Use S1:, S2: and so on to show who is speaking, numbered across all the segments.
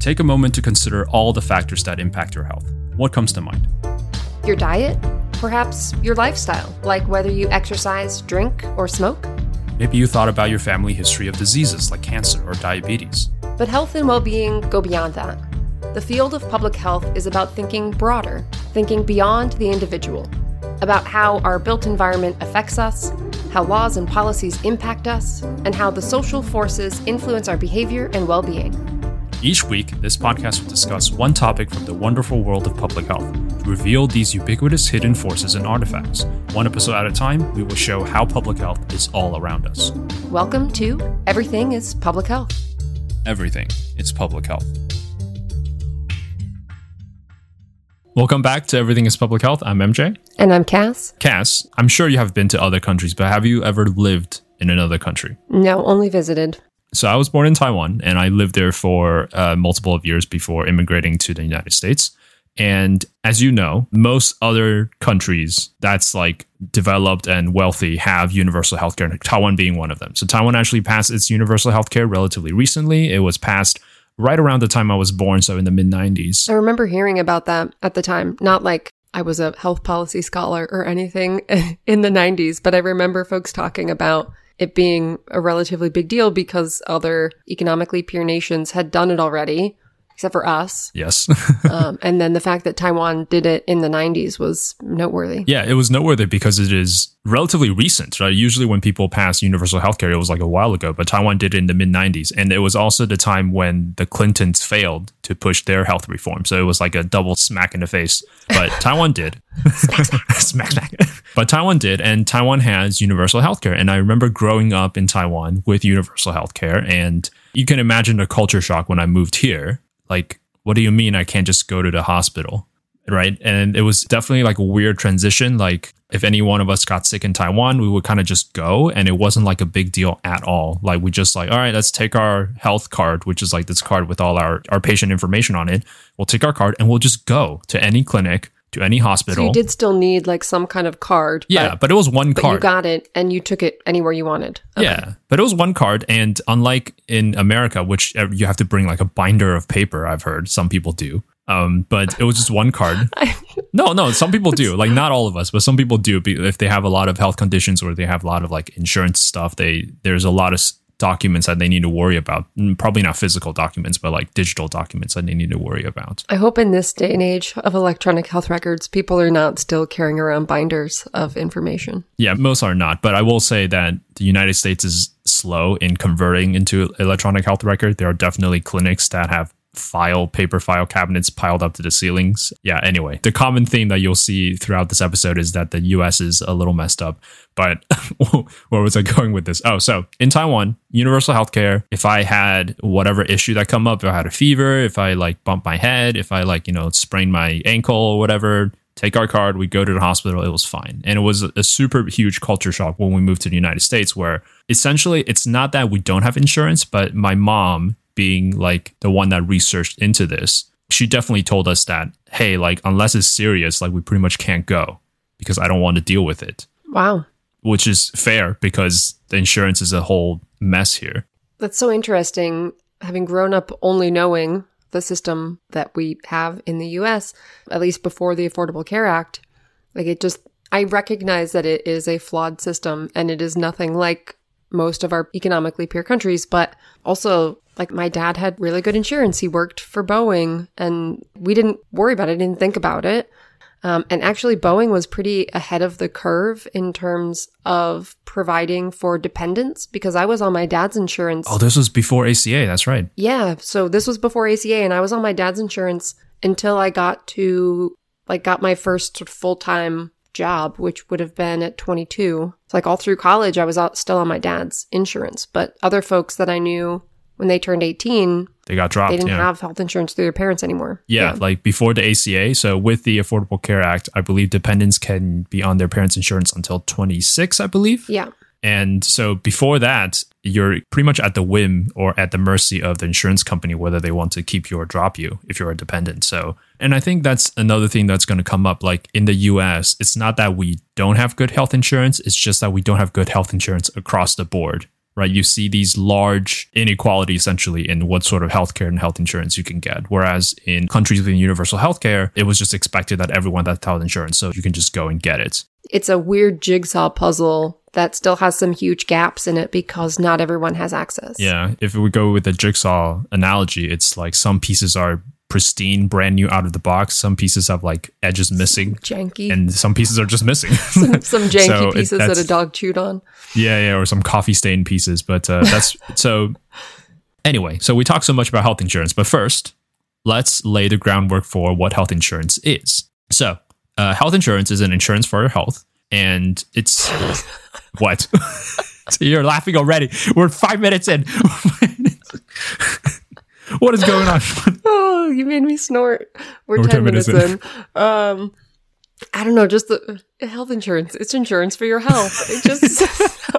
S1: take a moment to consider all the factors that impact your health. What comes to mind?
S2: Your diet? Perhaps your lifestyle, like whether you exercise, drink, or smoke?
S1: Maybe you thought about your family history of diseases like cancer or diabetes.
S2: But health and well being go beyond that. The field of public health is about thinking broader, thinking beyond the individual, about how our built environment affects us, how laws and policies impact us, and how the social forces influence our behavior and well being.
S1: Each week, this podcast will discuss one topic from the wonderful world of public health to reveal these ubiquitous hidden forces and artifacts. One episode at a time, we will show how public health is all around us.
S2: Welcome to Everything is Public Health.
S1: Everything is public health. Welcome back to Everything is Public Health. I'm MJ.
S2: And I'm Cass.
S1: Cass, I'm sure you have been to other countries, but have you ever lived in another country?
S2: No, only visited.
S1: So I was born in Taiwan and I lived there for uh, multiple of years before immigrating to the United States. And as you know, most other countries that's like developed and wealthy have universal healthcare, Taiwan being one of them. So Taiwan actually passed its universal healthcare relatively recently. It was passed right around the time I was born, so in the mid 90s.
S2: I remember hearing about that at the time. Not like I was a health policy scholar or anything in the 90s, but I remember folks talking about it being a relatively big deal because other economically peer nations had done it already, except for us.
S1: Yes.
S2: um, and then the fact that Taiwan did it in the 90s was noteworthy.
S1: Yeah, it was noteworthy because it is relatively recent, right? Usually when people pass universal healthcare, it was like a while ago, but Taiwan did it in the mid 90s. And it was also the time when the Clintons failed to push their health reform. So it was like a double smack in the face. But Taiwan did.
S2: smack, smack.
S1: smack, smack. But Taiwan did, and Taiwan has universal healthcare. And I remember growing up in Taiwan with universal healthcare. And you can imagine a culture shock when I moved here like, what do you mean I can't just go to the hospital? Right. And it was definitely like a weird transition. Like, if any one of us got sick in Taiwan, we would kind of just go and it wasn't like a big deal at all. Like, we just like, all right, let's take our health card, which is like this card with all our, our patient information on it. We'll take our card and we'll just go to any clinic to any hospital.
S2: So you did still need like some kind of card.
S1: Yeah, but, but it was one card.
S2: you got it and you took it anywhere you wanted.
S1: Okay. Yeah, but it was one card. And unlike in America, which you have to bring like a binder of paper, I've heard some people do. Um, but it was just one card. no, no, some people do. Like not all of us, but some people do. If they have a lot of health conditions or they have a lot of like insurance stuff, they there's a lot of documents that they need to worry about. Mm, probably not physical documents, but like digital documents that they need to worry about.
S2: I hope in this day and age of electronic health records, people are not still carrying around binders of information.
S1: Yeah, most are not. But I will say that the United States is slow in converting into electronic health record. There are definitely clinics that have file paper file cabinets piled up to the ceilings. Yeah, anyway, the common theme that you'll see throughout this episode is that the US is a little messed up. But where was I going with this? Oh, so in Taiwan, universal healthcare, if I had whatever issue that come up, if I had a fever, if I like bump my head, if I like, you know, sprain my ankle or whatever, take our card, we go to the hospital, it was fine. And it was a super huge culture shock when we moved to the United States where essentially it's not that we don't have insurance, but my mom being like the one that researched into this, she definitely told us that, hey, like, unless it's serious, like, we pretty much can't go because I don't want to deal with it.
S2: Wow.
S1: Which is fair because the insurance is a whole mess here.
S2: That's so interesting. Having grown up only knowing the system that we have in the US, at least before the Affordable Care Act, like, it just, I recognize that it is a flawed system and it is nothing like most of our economically peer countries, but also like my dad had really good insurance. He worked for Boeing and we didn't worry about it, didn't think about it. Um, and actually, Boeing was pretty ahead of the curve in terms of providing for dependents because I was on my dad's insurance.
S1: Oh, this was before ACA. That's right.
S2: Yeah. So this was before ACA, and I was on my dad's insurance until I got to like got my first full time job, which would have been at 22. So like all through college, I was still on my dad's insurance. But other folks that I knew when they turned 18,
S1: they got dropped.
S2: They didn't
S1: yeah.
S2: have health insurance through their parents anymore.
S1: Yeah, yeah, like before the ACA. So with the Affordable Care Act, I believe dependents can be on their parents' insurance until 26, I believe.
S2: Yeah.
S1: And so before that, you're pretty much at the whim or at the mercy of the insurance company whether they want to keep you or drop you if you're a dependent. So, and I think that's another thing that's going to come up. Like in the US, it's not that we don't have good health insurance, it's just that we don't have good health insurance across the board right? You see these large inequality essentially in what sort of healthcare and health insurance you can get. Whereas in countries with universal healthcare, it was just expected that everyone had health insurance, so you can just go and get it.
S2: It's a weird jigsaw puzzle that still has some huge gaps in it because not everyone has access.
S1: Yeah. If we go with the jigsaw analogy, it's like some pieces are pristine, brand new out of the box. Some pieces have like edges missing.
S2: Janky.
S1: And some pieces are just missing.
S2: some, some janky
S1: So it-
S2: pieces that a dog chewed on.
S1: Yeah, yeah, or some coffee stained pieces. But uh, that's so. Anyway, so we talk so much about health insurance, but first, let's lay the groundwork for what health insurance is. So, uh, health insurance is an insurance for your health, and it's what? So You're laughing already. We're five minutes in. What is going on?
S2: Oh, you made me snort. We're,
S1: We're
S2: 10,
S1: 10
S2: minutes,
S1: minutes
S2: in. Um, I don't know, just the health insurance. It's insurance for your health. It just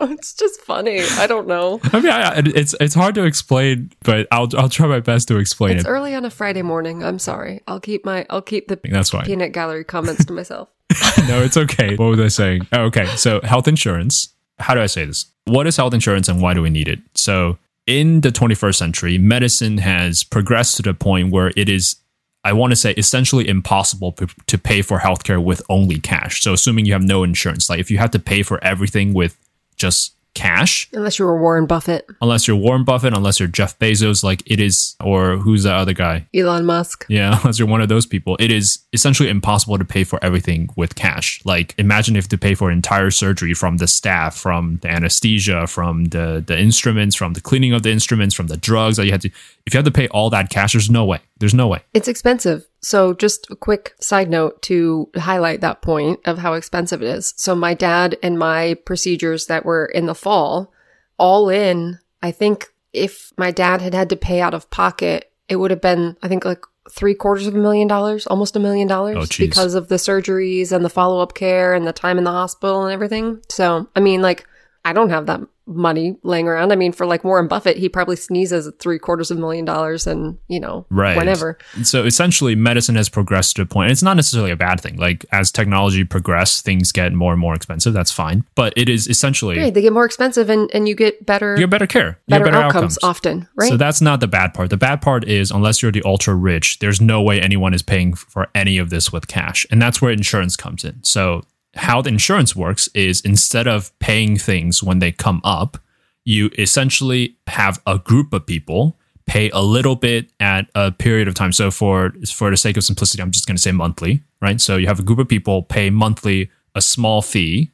S2: it's just funny. I don't know.
S1: I mean, I, I- it's it's hard to explain, but I'll I'll try my best to explain
S2: It's
S1: it.
S2: It's early on a Friday morning. I'm sorry. I'll keep my I'll keep the
S1: That's fine.
S2: peanut gallery comments to myself.
S1: no, it's okay. What was I saying? Oh, okay, so health insurance. How do I say this? What is health insurance and why do we need it? So, in the 21st century, medicine has progressed to the point where it is, I want to say, essentially impossible p- to pay for healthcare with only cash. So, assuming you have no insurance, like if you have to pay for everything with just cash,
S2: Unless you were Warren Buffett,
S1: unless you're Warren Buffett, unless you're Jeff Bezos, like it is, or who's the other guy?
S2: Elon Musk.
S1: Yeah, unless you're one of those people, it is essentially impossible to pay for everything with cash. Like, imagine if to pay for entire surgery from the staff, from the anesthesia, from the the instruments, from the cleaning of the instruments, from the drugs that you had to. If you had to pay all that cash, there's no way. There's no way.
S2: It's expensive. So, just a quick side note to highlight that point of how expensive it is. So, my dad and my procedures that were in the fall, all in, I think if my dad had had to pay out of pocket, it would have been, I think, like three quarters of a million dollars, almost a million dollars oh,
S1: geez.
S2: because of the surgeries and the follow up care and the time in the hospital and everything. So, I mean, like, I don't have that money laying around. I mean, for like Warren Buffett, he probably sneezes at three quarters of a million dollars and, you know,
S1: Right.
S2: whenever.
S1: So essentially, medicine has progressed to a point. It's not necessarily a bad thing. Like as technology progresses, things get more and more expensive. That's fine. But it is essentially
S2: Right, they get more expensive and, and you get better
S1: you get better care, you
S2: better,
S1: get better
S2: outcomes, often, right?
S1: So that's not the bad part. The bad part is unless you're the ultra rich, there's no way anyone is paying for any of this with cash. And that's where insurance comes in. So how the insurance works is instead of paying things when they come up, you essentially have a group of people pay a little bit at a period of time. So for for the sake of simplicity, I'm just going to say monthly, right? So you have a group of people pay monthly a small fee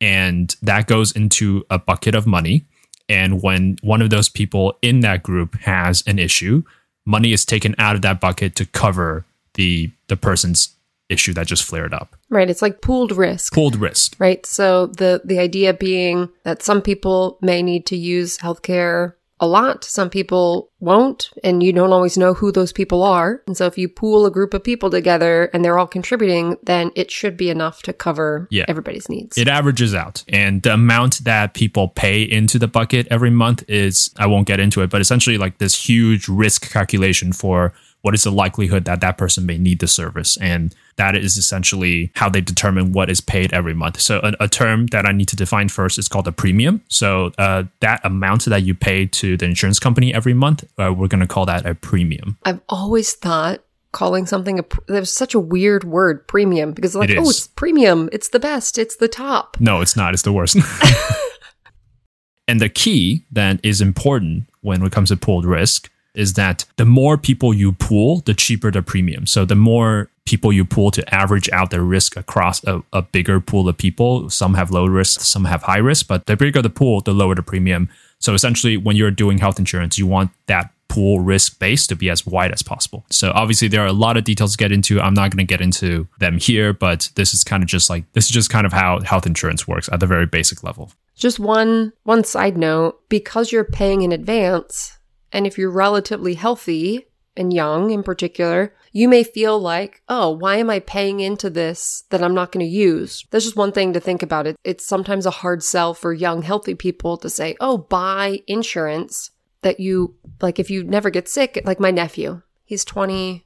S1: and that goes into a bucket of money. And when one of those people in that group has an issue, money is taken out of that bucket to cover the the person's issue that just flared up.
S2: right, it's like pooled risk.
S1: Pooled risk.
S2: Right. So the the idea being that some people may need to use healthcare a lot, some people won't, and you don't always know who those people are. And so if you pool a group of people together and they're all contributing, then it should be enough to cover
S1: Yeah.
S2: everybody's needs.
S1: It averages out. And the amount that people pay into the bucket every month is, I won't get into it, but essentially like this huge risk calculation for what is the likelihood that that person may need the service. And that is essentially how they determine what is paid every month. So, a, a term that I need to define first is called a premium. So, uh, that amount that you pay to the insurance company every month, uh, we're going to call that a premium.
S2: I've always thought calling something a pr- there's such a weird word premium because like
S1: It
S2: oh it's premium it's the best it's the top
S1: No, it's not. It's the worst. and the key that is important when it comes to pooled risk is that the more people you pool, the cheaper the premium. So the more people you pool to average out the risk across a, a bigger pool of people. Some have low risk, some have high risk, but the bigger the pool, the lower the premium. So essentially, when you're doing health insurance, you want that pool risk base to be as wide as possible. So obviously there are a lot of details to get into. I'm not going to get into them here, but this is kind of just like this is just kind of how health insurance works at the very basic level.
S2: Just one one side note, because you're paying in advance, and if you're relatively healthy and young in particular, you may feel like, oh, why am I paying into this that I'm not going to use? That's just one thing to think about. It it's sometimes a hard sell for young healthy people to say, oh, buy insurance that you like if you never get sick, like my nephew. He's 20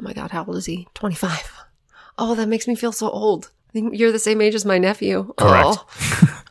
S2: Oh my god, how old is he? 25. Oh, that makes me feel so old. I think you're the same age as my nephew.
S1: Correct.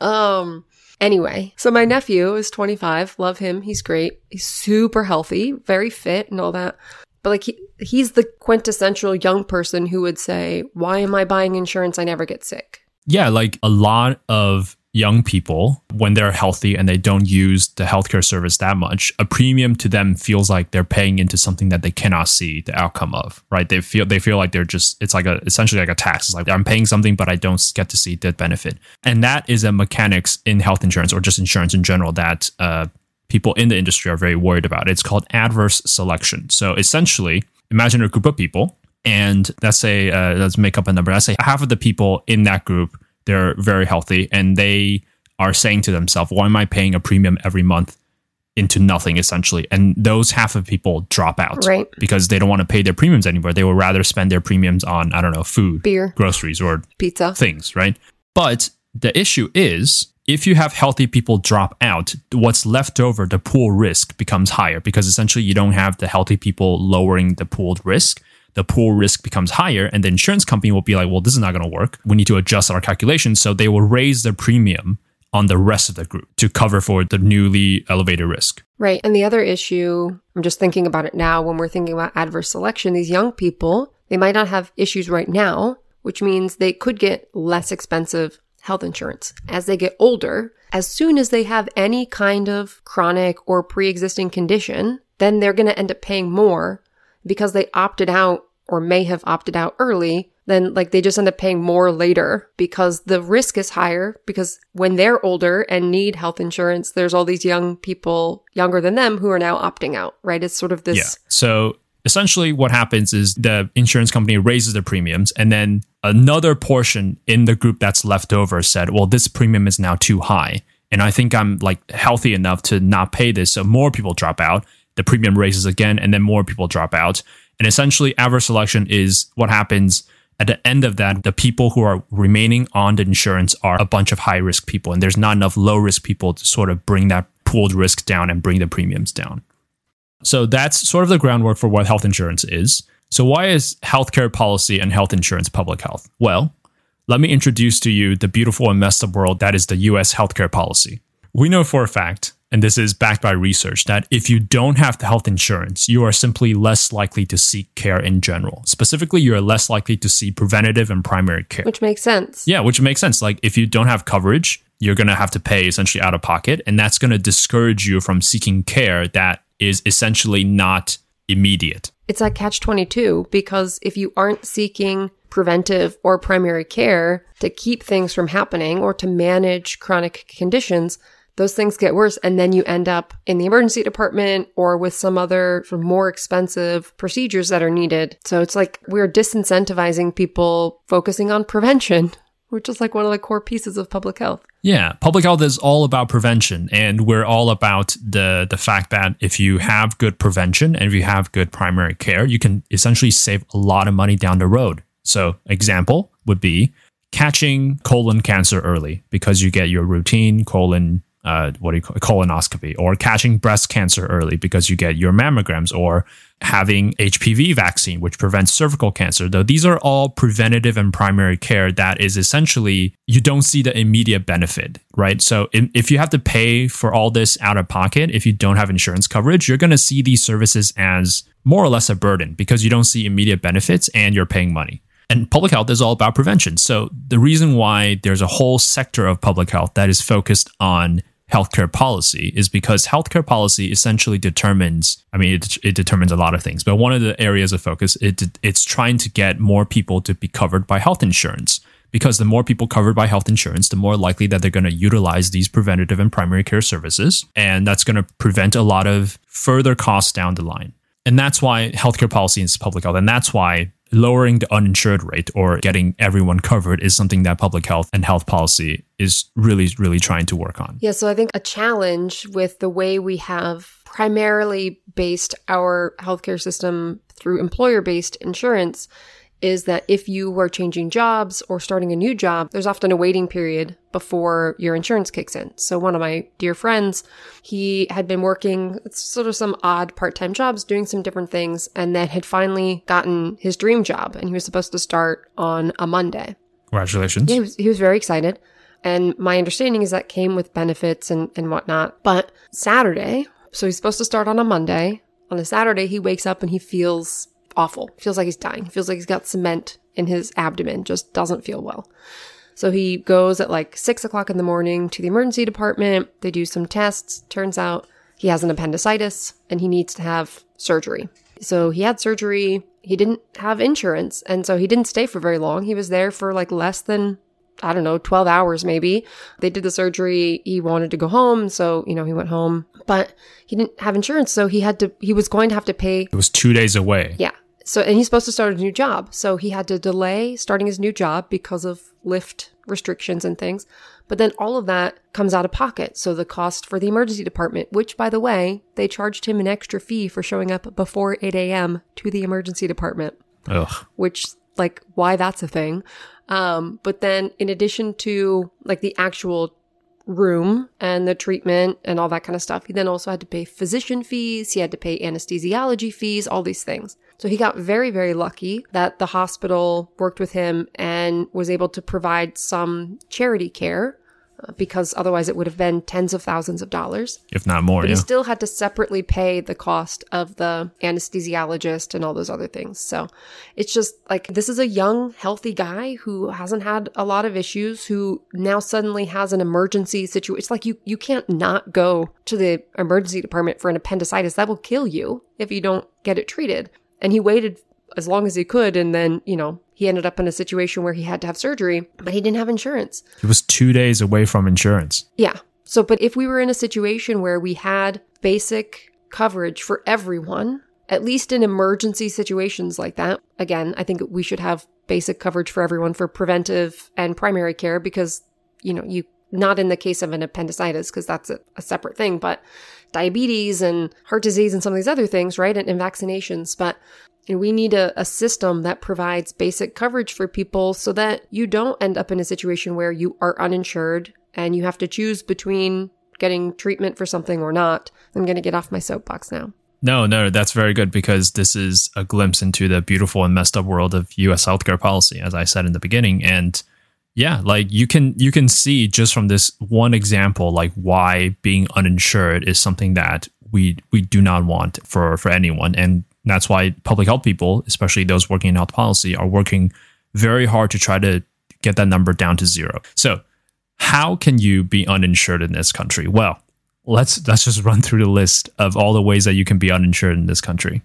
S2: Oh. um Anyway, so my nephew is 25. Love him. He's great. He's super healthy, very fit and all that. But like he, he's the quintessential young person who would say, "Why am I buying insurance? I never get sick."
S1: Yeah, like a lot of young people, when they're healthy and they don't use the healthcare service that much, a premium to them feels like they're paying into something that they cannot see the outcome of, right? They feel they feel like they're just it's like a essentially like a tax. It's like I'm paying something, but I don't get to see the benefit. And that is a mechanics in health insurance or just insurance in general that uh, people in the industry are very worried about. It's called adverse selection. So essentially, imagine a group of people. And let's say, uh, let's make up a number. Let's say half of the people in that group they're very healthy and they are saying to themselves, why am I paying a premium every month into nothing essentially? And those half of people drop out
S2: Right.
S1: because they don't want to pay their premiums anymore. They would rather spend their premiums on, I don't know, food,
S2: Beer,
S1: groceries, or
S2: pizza.
S1: things, right? But the issue is if you have healthy people drop out, what's left over, the pool risk becomes higher because essentially you don't have the healthy people lowering the pooled risk. The pool risk becomes higher, and the insurance company will be like, well, this is not going to work. We need to adjust our calculations. So they will raise their premium on the rest of the group to cover for the newly elevated risk.
S2: Right. And the other issue, I'm just thinking about it now when we're thinking about adverse selection, these young people, they might not have issues right now, which means they could get less expensive health insurance. As they get older, as soon as they have any kind of chronic or pre existing condition, then they're going to end up paying more because they opted out or may have opted out early then like they just end up paying more later because the risk is higher because when they're older and need health insurance there's all these young people younger than them who are now opting out right it's sort of this
S1: Yeah. So essentially, what happens is the insurance company raises the premiums, and then another portion in the group that's left over said, "Well, this premium is now too high, and I think I'm like healthy enough to not pay this." So more people drop out. The premium raises again, and then more people drop out. And essentially, adverse selection is what happens. At the end of that, the people who are remaining on the insurance are a bunch of high risk people, and there's not enough low risk people to sort of bring that pooled risk down and bring the premiums down. So that's sort of the groundwork for what health insurance is. So, why is healthcare policy and health insurance public health? Well, let me introduce to you the beautiful and messed up world that is the US healthcare policy. We know for a fact, and this is backed by research, that if you don't have the health insurance, you are simply less likely to seek care in general. Specifically, you're less likely to see preventative and primary care.
S2: which makes sense
S1: Yeah, which makes sense. Like if you don't have coverage, you're going to have to pay essentially out of pocket, and that's going to discourage you from seeking care that is essentially not immediate.
S2: it's like catch 22 because if you aren't seeking preventive or primary care to keep things from happening or to manage chronic conditions those things get worse and then you end up in the emergency department or with some other more expensive procedures that are needed so it's like we're disincentivizing people focusing on prevention which is like one of the core pieces of public health
S1: Yeah, public health is all about prevention, and we're all about the the fact that if you have good prevention and if you have good primary care, you can essentially save a lot of money down the road. So, example would be catching colon cancer early because you get your routine colon uh, what do you call colonoscopy, or catching breast cancer early because you get your mammograms, or having HPV vaccine, which prevents cervical cancer. Though these are all preventative and primary care that is essentially you don't see the immediate benefit, right? So if you have to pay for all this out of pocket, if you don't have insurance coverage, you're going to see these services as more or less a burden because you don't see immediate benefits and you're paying money. And public health is all about prevention. So the reason why there's a whole sector of public health that is focused on healthcare policy is because healthcare policy essentially determines i mean it, it determines a lot of things but one of the areas of focus it, it's trying to get more people to be covered by health insurance because the more people covered by health insurance the more likely that they're going to utilize these preventative and primary care services and that's going to prevent a lot of further costs down the line. And that's why healthcare policy is public health and that's why lowering the uninsured rate or getting everyone covered is something that public health and health policy is really, really trying to work on.
S2: Yeah, so I think a challenge with the way we have primarily based our healthcare system through employer based insurance is that if you were changing jobs or starting a new job, there's often a waiting period before your insurance kicks in. So one of my dear friends, he had been working sort of some odd part-time jobs, doing some different things, and then had finally gotten his dream job and he was supposed to start on a Monday.
S1: Congratulations.
S2: Yeah, he was, he was very excited. And my understanding is that came with benefits and, and whatnot. But Saturday, so he's supposed to start on a Monday. On a Saturday, he wakes up and he feels awful. Feels like he's dying. Feels like he's got cement in his abdomen. Just doesn't feel well. So he goes at like six o'clock in the morning to the emergency department. They do some tests. Turns out he has an appendicitis and he needs to have surgery. So he had surgery. He didn't have insurance. And so he didn't stay for very long. He was there for like less than, I don't know, 12 hours maybe. They did the surgery. He wanted to go home. So, you know, he went home, but he didn't have insurance. So he had to, he was going to have to pay.
S1: It was two days away.
S2: Yeah. So, and he's supposed to start a new job. So he had to delay starting his new job because of lift restrictions and things. But then all of that comes out of pocket. So the cost for the emergency department, which by the way, they charged him an extra fee for showing up before 8 a.m. to the emergency department.
S1: Ugh.
S2: Which, like, why that's a thing. Um, but then in addition to like the actual room and the treatment and all that kind of stuff, he then also had to pay physician fees. He had to pay anesthesiology fees, all these things. So he got very, very lucky that the hospital worked with him and was able to provide some charity care uh, because otherwise it would have been tens of thousands of dollars.
S1: If not more,
S2: But
S1: yeah.
S2: he still had to separately pay the cost of the anesthesiologist and all those other things. So it's just like this is a young, healthy guy who hasn't had a lot of issues, who now suddenly has an emergency situation. It's like you you can't not go to the emergency department for an appendicitis. That will kill you if you don't get it treated. And he waited as long as he could and then, you know, he ended up in a situation where he had to have surgery, but he didn't have insurance.
S1: He was two days away from insurance.
S2: Yeah. So, but if we were in a situation where we had basic coverage for everyone, at least in emergency situations like that, again, I think we should have basic coverage for everyone for preventive and primary care because, you know, you, not in the case of an appendicitis, because that's a, a, separate thing, but diabetes and heart disease and some of these other things, right? And, and vaccinations. But and we need a, a, system that provides basic coverage for people so that you don't end up in a situation where you are uninsured and you have to choose between getting treatment for something or not. I'm going to get off my soapbox now.
S1: No, no, that's very good because this is a glimpse into the beautiful and messed up world of US healthcare policy, as I said in the beginning. And yeah, like you can you can see just from this one example, like why being uninsured is something that we we do not want for for anyone. And that's why public health people, especially those working in health policy, are working very hard to try to get that number down to zero. So, how can you be uninsured in this country? Well, let's let's just run through the list of all the ways that you can be uninsured in this country.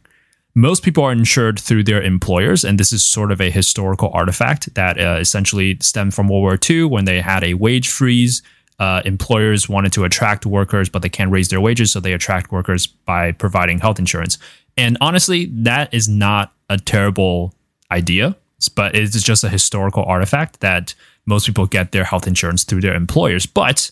S1: Most people are insured through their employers, and this is sort of a historical artifact that uh, essentially stemmed from World War II when they had a wage freeze. Uh, employers wanted to attract workers, but they can't raise their wages, so they attract workers by providing health insurance. And honestly, that is not a terrible idea, but it's just a historical artifact that most people get their health insurance through their employers. But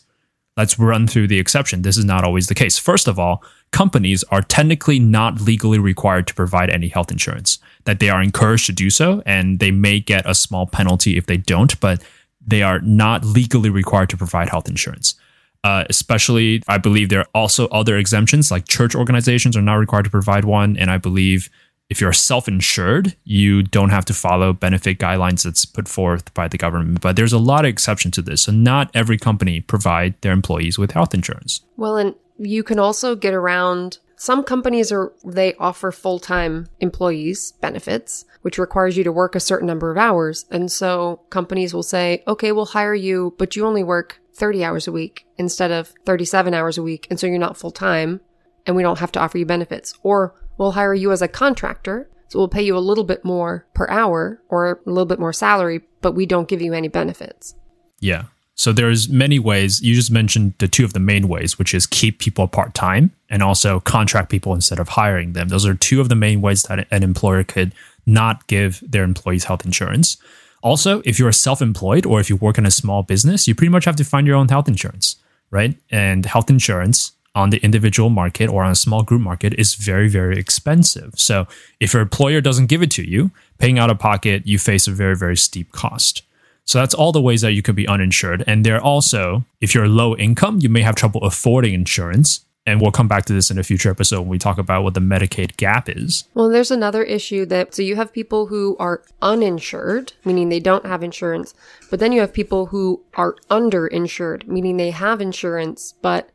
S1: let's run through the exception. This is not always the case. First of all, companies are technically not legally required to provide any health insurance, that they are encouraged to do so, and they may get a small penalty if they don't, but they are not legally required to provide health insurance. Uh, especially, I believe there are also other exemptions, like church organizations are not required to provide one. And I believe if you're self insured, you don't have to follow benefit guidelines that's put forth by the government. But there's a lot of exception to this. So, not every company provide their employees with health insurance.
S2: Well, and you can also get around some companies are they offer full-time employees benefits which requires you to work a certain number of hours. And so companies will say okay we'll hire you but you only work 30 hours a week instead of 37 hours a week and so you're not full-time and we don't have to offer you benefits. Or we'll hire you as a contractor so we'll pay you a little bit more per hour or a little bit more salary but we don't give you any benefits.
S1: Yeah so there's many ways. You just mentioned the two of the main ways, which is keep people part time and also contract people instead of hiring them. Those are two of the main ways that an employer could not give their employees health insurance. Also, if you're self-employed or if you work in a small business, you pretty much have to find your own health insurance, right? And health insurance on the individual market or on a small group market is very, very expensive. So if your employer doesn't give it to you, paying out of pocket, you face a very, very steep cost. So that's all the ways that you could be uninsured. And there are also, if you're low income, you may have trouble affording insurance. And we'll come back to this in a future episode when we talk about what the Medicaid gap is.
S2: Well, there's another issue that so you have people who are uninsured, meaning they don't have insurance, but then you have people who are underinsured, meaning they have insurance, but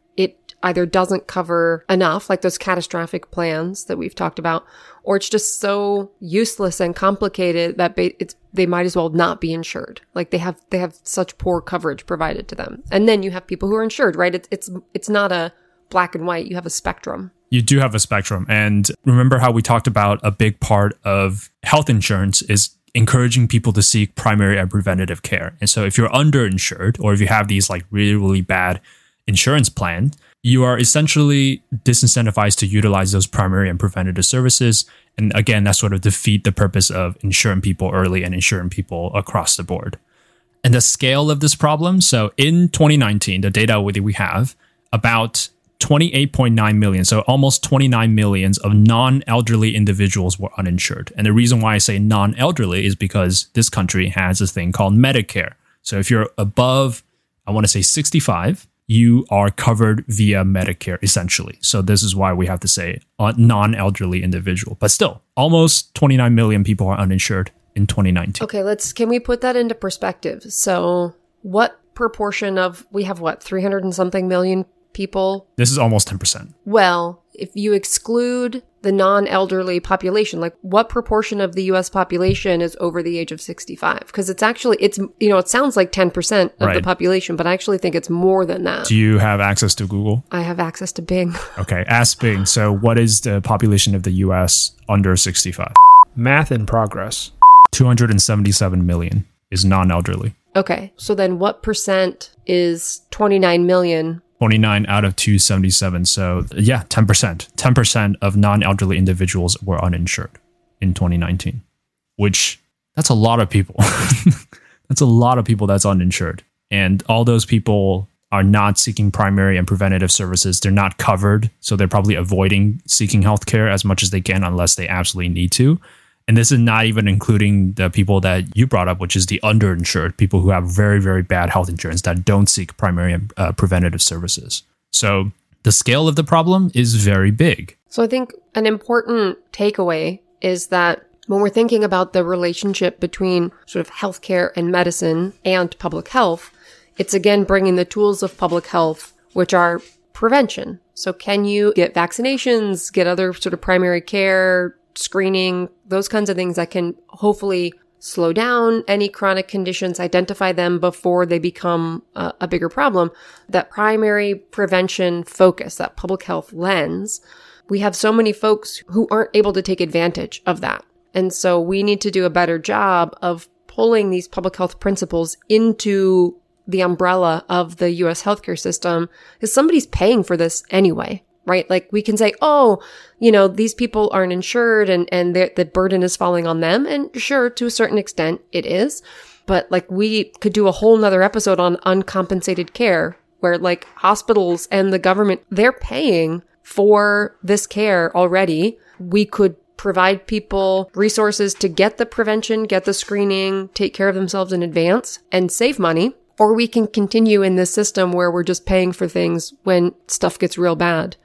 S2: either doesn't cover enough, like those catastrophic plans that we've talked about, or it's just so useless and complicated that it's they might as well not be insured. Like they have they have such poor coverage provided to them. And then you have people who are insured, right? It's it's it's not a black and white. You have a spectrum.
S1: You do have a spectrum. And remember how we talked about a big part of health insurance is encouraging people to seek primary and preventative care. And so if you're underinsured or if you have these like really, really bad insurance plans, you are essentially disincentivized to utilize those primary and preventative services. And again, that sort of defeat the purpose of insuring people early and insuring people across the board. And the scale of this problem. So in 2019, the data we have, about 28.9 million, so almost 29 millions of non elderly individuals were uninsured. And the reason why I say non elderly is because this country has a thing called Medicare. So if you're above, I want to say 65, you are covered via Medicare essentially. So this is why we have to say a non elderly individual. But still, almost 29 million people are uninsured in 2019.
S2: Okay, let's can we put that into perspective? So, what proportion of we have what 300 and something million people.
S1: This is almost 10%.
S2: Well, if you exclude the non elderly population, like what proportion of the US population is over the age of 65? Because it's actually, it's, you know, it sounds like 10% of right. the population, but I actually think it's more than that.
S1: Do you have access to Google?
S2: I have access to Bing.
S1: Okay, ask Bing. So, what is the population of the US under 65?
S3: Math in progress
S1: 277 million is non elderly.
S2: Okay, so then what percent is 29 million
S1: 29 out of 277. So, yeah, 10%. 10% of non elderly individuals were uninsured in 2019, which that's a lot of people. that's a lot of people that's uninsured. And all those people are not seeking primary and preventative services. They're not covered. So, they're probably avoiding seeking healthcare as much as they can unless they absolutely need to. And this is not even including the people that you brought up, which is the underinsured, people who have very, very bad health insurance that don't seek primary uh, preventative services. So the scale of the problem is very big.
S2: So I think an important takeaway is that when we're thinking about the relationship between sort of healthcare and medicine and public health, it's again bringing the tools of public health, which are prevention. So can you get vaccinations, get other sort of primary care, screening, those kinds of things that can hopefully slow down any chronic conditions, identify them before they become a, a, bigger problem. That primary prevention focus, that public health lens, we have so many folks who aren't able to take advantage of that. And so we need to do a better job of pulling these public health principles into the umbrella of the US healthcare system because somebody's paying for this anyway right? Like we can say, oh, you know, these people aren't insured and, and the burden is falling on them. And sure, to a certain extent it is. But like we could do a whole nother episode on uncompensated care where like hospitals and the government, they're paying for this care already. We could provide people resources to get the prevention, get the screening, take care of themselves in advance and save money. Or we can continue in this system where we're just paying for things when stuff gets real bad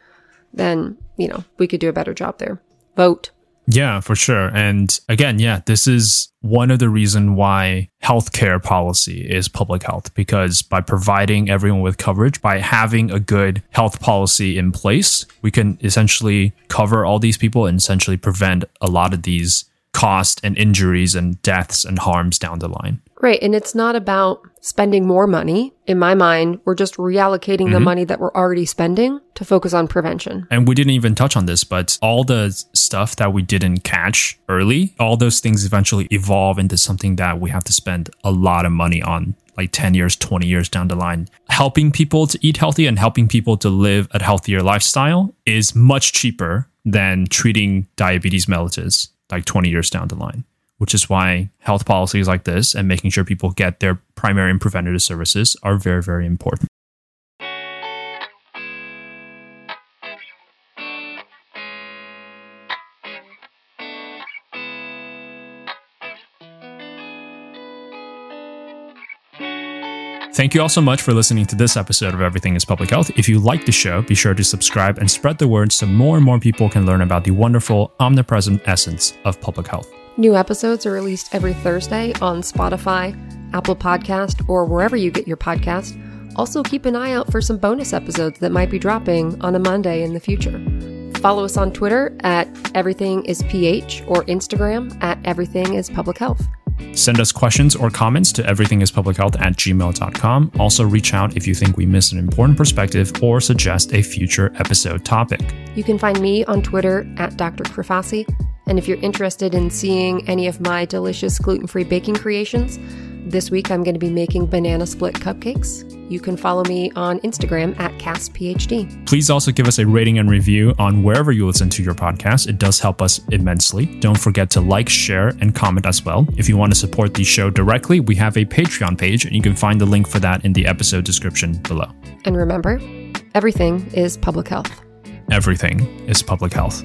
S2: then, you know, we could do a better job there. Vote.
S1: Yeah, for sure. And again, yeah, this is one of the reason why healthcare policy is public health because by providing everyone with coverage, by having a good health policy in place, we can essentially cover all these people and essentially prevent a lot of these costs and injuries and deaths and harms down the line.
S2: Right. And it's not about spending more money. In my mind, we're just reallocating mm-hmm. the money that we're already spending to focus on prevention.
S1: And we didn't even touch on this, but all the stuff that we didn't catch early, all those things eventually evolve into something that we have to spend a lot of money on like 10 years, 20 years down the line. Helping people to eat healthy and helping people to live a healthier lifestyle is much cheaper than treating diabetes mellitus like 20 years down the line which is why health policies like this and making sure people get their primary and preventative services are very, very important. Thank you all so much for listening to this episode of Everything is Public Health. If you like the show, be sure to subscribe and spread the word so more and more people can learn about the wonderful, omnipresent essence of public health.
S2: New episodes are released every Thursday on Spotify, Apple Podcast, or wherever you get your podcast. Also, keep an eye out for some bonus episodes that might be dropping on a Monday in the future. Follow us on Twitter at Everything is PH or Instagram at Everything is Public Health.
S1: Send us questions or comments to everythingispublichealth at gmail.com. Also, reach out if you think we missed an important perspective or suggest a future episode topic.
S2: You can find me on Twitter at Dr. Krafasi. And if you're interested in seeing any of my delicious gluten free baking creations, this week I'm going to be making banana split cupcakes. You can follow me on Instagram at CastPhD.
S1: Please also give us a rating and review on wherever you listen to your podcast. It does help us immensely. Don't forget to like, share, and comment as well. If you want to support the show directly, we have a Patreon page, and you can find the link for that in the episode description below.
S2: And remember, everything is public health.
S1: Everything is public health.